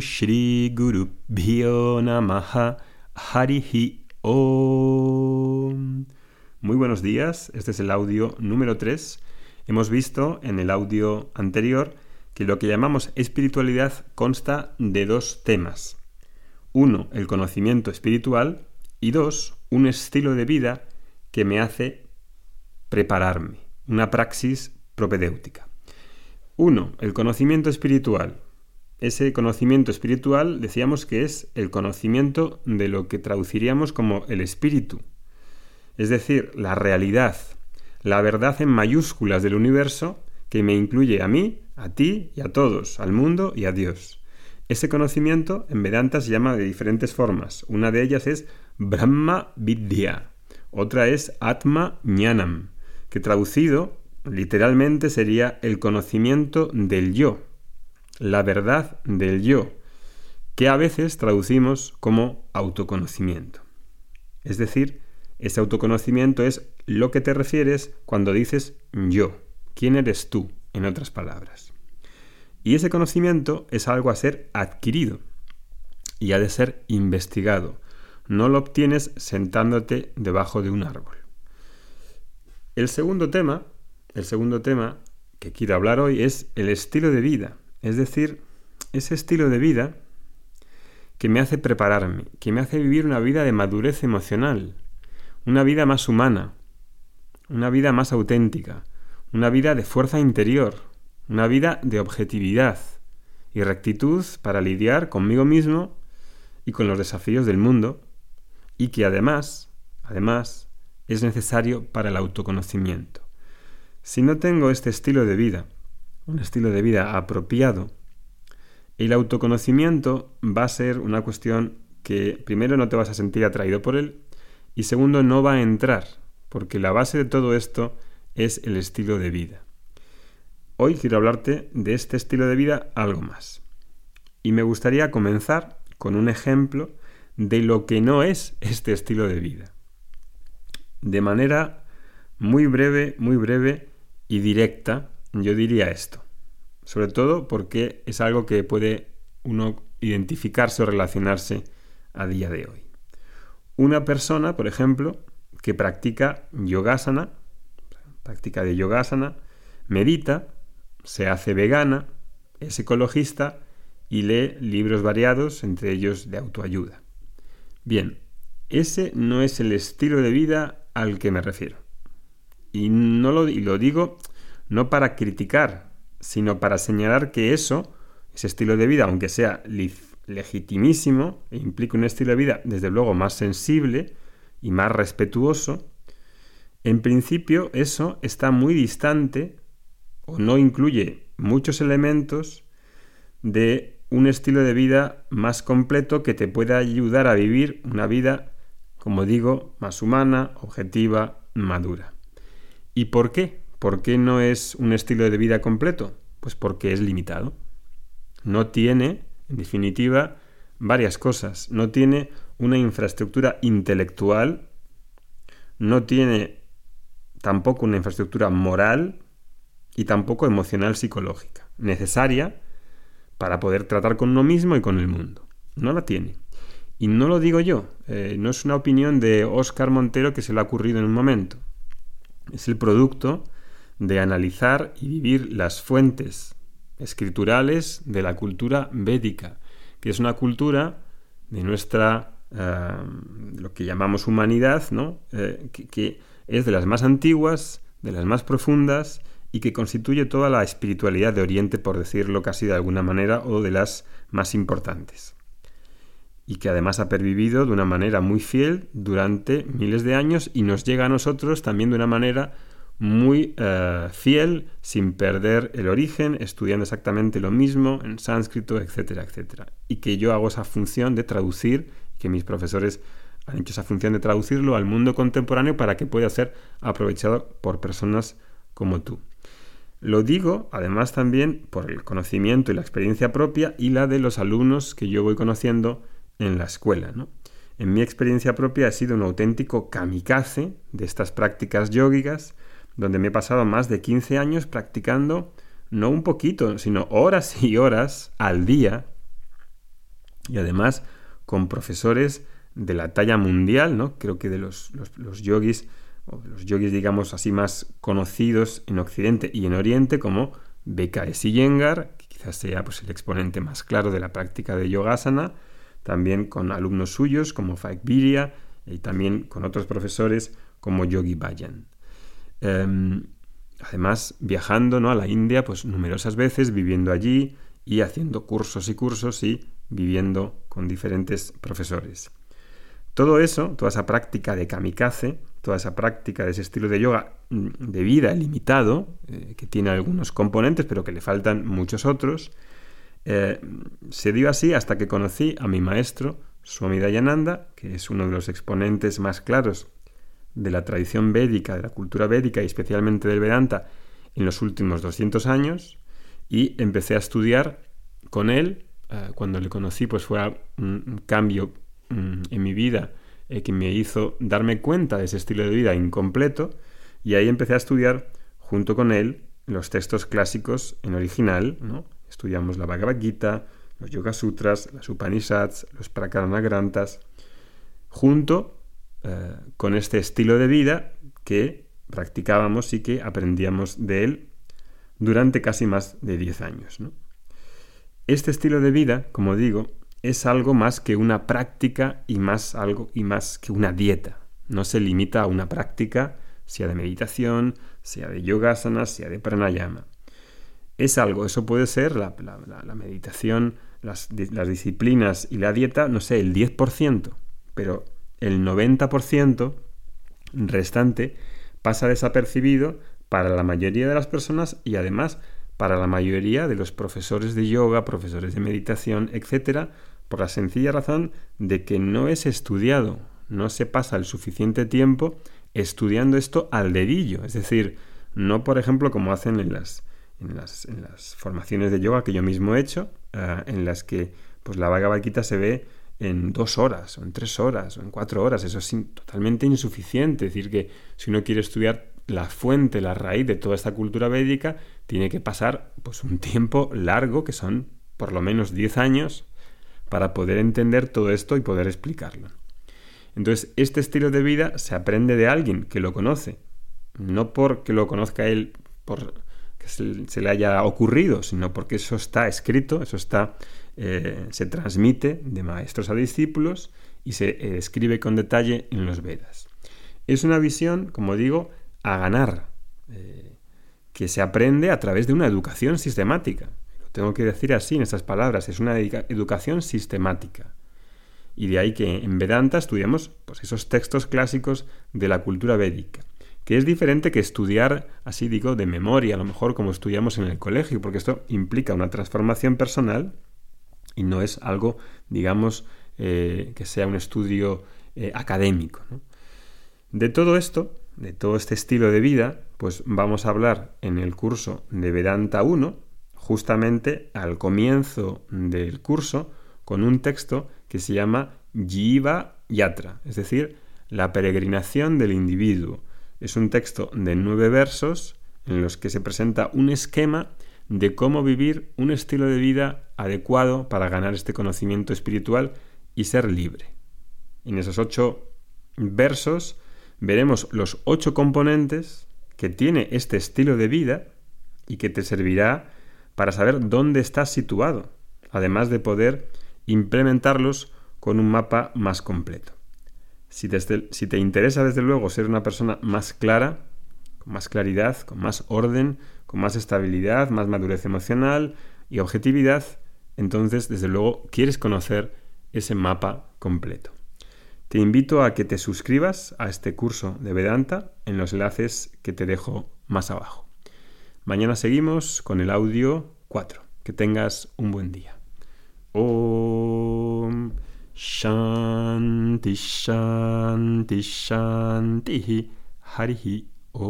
Shri Guru Bhyo Namaha Om. Muy buenos días, este es el audio número 3. Hemos visto en el audio anterior que lo que llamamos espiritualidad consta de dos temas. Uno, el conocimiento espiritual y dos, un estilo de vida que me hace prepararme, una praxis propedéutica. Uno, el conocimiento espiritual. Ese conocimiento espiritual decíamos que es el conocimiento de lo que traduciríamos como el espíritu, es decir, la realidad, la verdad en mayúsculas del universo que me incluye a mí, a ti y a todos, al mundo y a Dios. Ese conocimiento en Vedanta se llama de diferentes formas. Una de ellas es Brahma Vidya, otra es Atma Jnanam, que traducido literalmente sería el conocimiento del yo, la verdad del yo, que a veces traducimos como autoconocimiento. Es decir, ese autoconocimiento es lo que te refieres cuando dices yo, quién eres tú, en otras palabras. Y ese conocimiento es algo a ser adquirido y ha de ser investigado. No lo obtienes sentándote debajo de un árbol. El segundo tema el segundo tema que quiero hablar hoy es el estilo de vida, es decir, ese estilo de vida que me hace prepararme, que me hace vivir una vida de madurez emocional, una vida más humana, una vida más auténtica, una vida de fuerza interior, una vida de objetividad y rectitud para lidiar conmigo mismo y con los desafíos del mundo, y que además, además, es necesario para el autoconocimiento. Si no tengo este estilo de vida, un estilo de vida apropiado, el autoconocimiento va a ser una cuestión que primero no te vas a sentir atraído por él y segundo no va a entrar, porque la base de todo esto es el estilo de vida. Hoy quiero hablarte de este estilo de vida algo más. Y me gustaría comenzar con un ejemplo de lo que no es este estilo de vida. De manera muy breve, muy breve, y directa, yo diría esto. Sobre todo porque es algo que puede uno identificarse o relacionarse a día de hoy. Una persona, por ejemplo, que practica yogasana, práctica de yogasana, medita, se hace vegana, es ecologista y lee libros variados, entre ellos de autoayuda. Bien, ese no es el estilo de vida al que me refiero. Y, no lo, lo digo no para criticar, sino para señalar que eso, ese estilo de vida, aunque sea legitimísimo e implica un estilo de vida desde luego más sensible y más respetuoso, en principio eso está muy distante o no incluye muchos elementos de un estilo de vida más completo que te pueda ayudar a vivir una vida, como digo, más humana, objetiva, madura. ¿Y por qué? ¿Por qué no es un estilo de vida completo? Pues porque es limitado. No tiene, en definitiva, varias cosas. No tiene una infraestructura intelectual, no tiene tampoco una infraestructura moral y tampoco emocional psicológica, necesaria para poder tratar con uno mismo y con el mundo. No la tiene. Y no lo digo yo, eh, no es una opinión de Óscar Montero que se le ha ocurrido en un momento es el producto de analizar y vivir las fuentes escriturales de la cultura védica, que es una cultura de nuestra, eh, lo que llamamos humanidad, ¿no? Eh, que, que es de las más antiguas, de las más profundas y que constituye toda la espiritualidad de Oriente, por decirlo casi de alguna manera, o de las más importantes y que además ha pervivido de una manera muy fiel durante miles de años y nos llega a nosotros también de una manera muy eh, fiel, sin perder el origen, estudiando exactamente lo mismo en sánscrito, etcétera, etcétera. Y que yo hago esa función de traducir, que mis profesores han hecho esa función de traducirlo al mundo contemporáneo para que pueda ser aprovechado por personas como tú. Lo digo, además, también por el conocimiento y la experiencia propia y la de los alumnos que yo voy conociendo en la escuela. ¿no? En mi experiencia propia he sido un auténtico kamikaze de estas prácticas yógicas, donde me he pasado más de 15 años practicando no un poquito, sino horas y horas al día, y además con profesores de la talla mundial, ¿no? Creo que de los, los, yogis, o los yogis digamos así más conocidos en Occidente y en Oriente como BKS Iyengar, que quizás sea pues, el exponente más claro de la práctica de yogasana, también con alumnos suyos como Faik Birya y también con otros profesores como Yogi Bayan. Em, además, viajando ¿no? a la India pues numerosas veces, viviendo allí y haciendo cursos y cursos y viviendo con diferentes profesores. Todo eso, toda esa práctica de kamikaze, toda esa práctica de ese estilo de yoga mm, de vida limitado, eh, que tiene algunos componentes, pero que le faltan muchos otros, eh, se dio así hasta que conocí a mi maestro, Swami Dayananda, que es uno de los exponentes más claros de la tradición védica, de la cultura védica y especialmente del Vedanta en los últimos 200 años, y empecé a estudiar con él. Eh, cuando le conocí, pues fue un cambio Mm, en mi vida eh, que me hizo darme cuenta de ese estilo de vida incompleto y ahí empecé a estudiar junto con él los textos clásicos en original, ¿no? Estudiamos la Bhagavad Gita, los Yoga Sutras, las Upanishads, los Prakarana Granthas, junto eh, con este estilo de vida que practicábamos y que aprendíamos de él durante casi más de 10 años. Este estilo de vida, como digo, es algo más que una práctica y más algo y más que una dieta. No se limita a una práctica, sea de meditación, sea de yogasana, sea de pranayama. Es algo, eso puede ser la, meditación, las, las, disciplinas y la dieta, no sé, el 10%, pero el 90% restante pasa desapercibido para la mayoría de las personas y además para la mayoría de los profesores de yoga, profesores de meditación, etcétera, por la sencilla razón de que no es estudiado, no se pasa el suficiente tiempo estudiando esto al dedillo, es decir, no por ejemplo como hacen en las, en las, formaciones de yoga que yo mismo he hecho, eh, en las que pues la vaga vaquita se ve en dos horas, o en tres horas, o en cuatro horas. Eso es totalmente insuficiente. Es decir, que si uno quiere estudiar la fuente, la raíz de toda esta cultura védica, tiene que pasar pues, un tiempo largo, que son por lo menos diez años, para poder entender todo esto y poder explicarlo. Entonces, este estilo de vida se aprende de alguien que lo conoce, no porque lo conozca él por que se, le haya ocurrido, sino porque eso está escrito, eso está, eh, se transmite de maestros a discípulos y se eh, escribe con detalle en los Vedas. Es una visión, como digo, a ganar, eh, que se aprende a través de una educación sistemática tengo que decir así en estas palabras, es una educación sistemática. Y de ahí que en Vedanta estudiamos pues, esos textos clásicos de la cultura védica, que es diferente que estudiar, así digo, de memoria, a lo mejor como estudiamos en el colegio, porque esto implica una transformación personal y no es algo, digamos, eh, que sea un estudio eh, académico. De todo esto, de todo este estilo de vida, pues vamos a hablar en el curso de Vedanta 1, justamente al comienzo del curso con un texto que se llama Jiva Yatra, es decir, la peregrinación del individuo. Es un texto de nueve versos en los que se presenta un esquema de cómo vivir un estilo de vida adecuado para ganar este conocimiento espiritual y ser libre. En esos ocho versos veremos los ocho componentes que tiene este estilo de vida y que te servirá para saber dónde estás situado, además de poder implementarlos con un mapa más completo. Si, si, te interesa desde luego ser una persona más clara, con más claridad, con más orden, con más estabilidad, más madurez emocional y objetividad, entonces desde luego quieres conocer ese mapa completo. Te invito a que te suscribas a este curso de Vedanta en los enlaces que te dejo más abajo. Mañana seguimos con el audio 4. Que tengas un buen día. Om Shanti Harihi O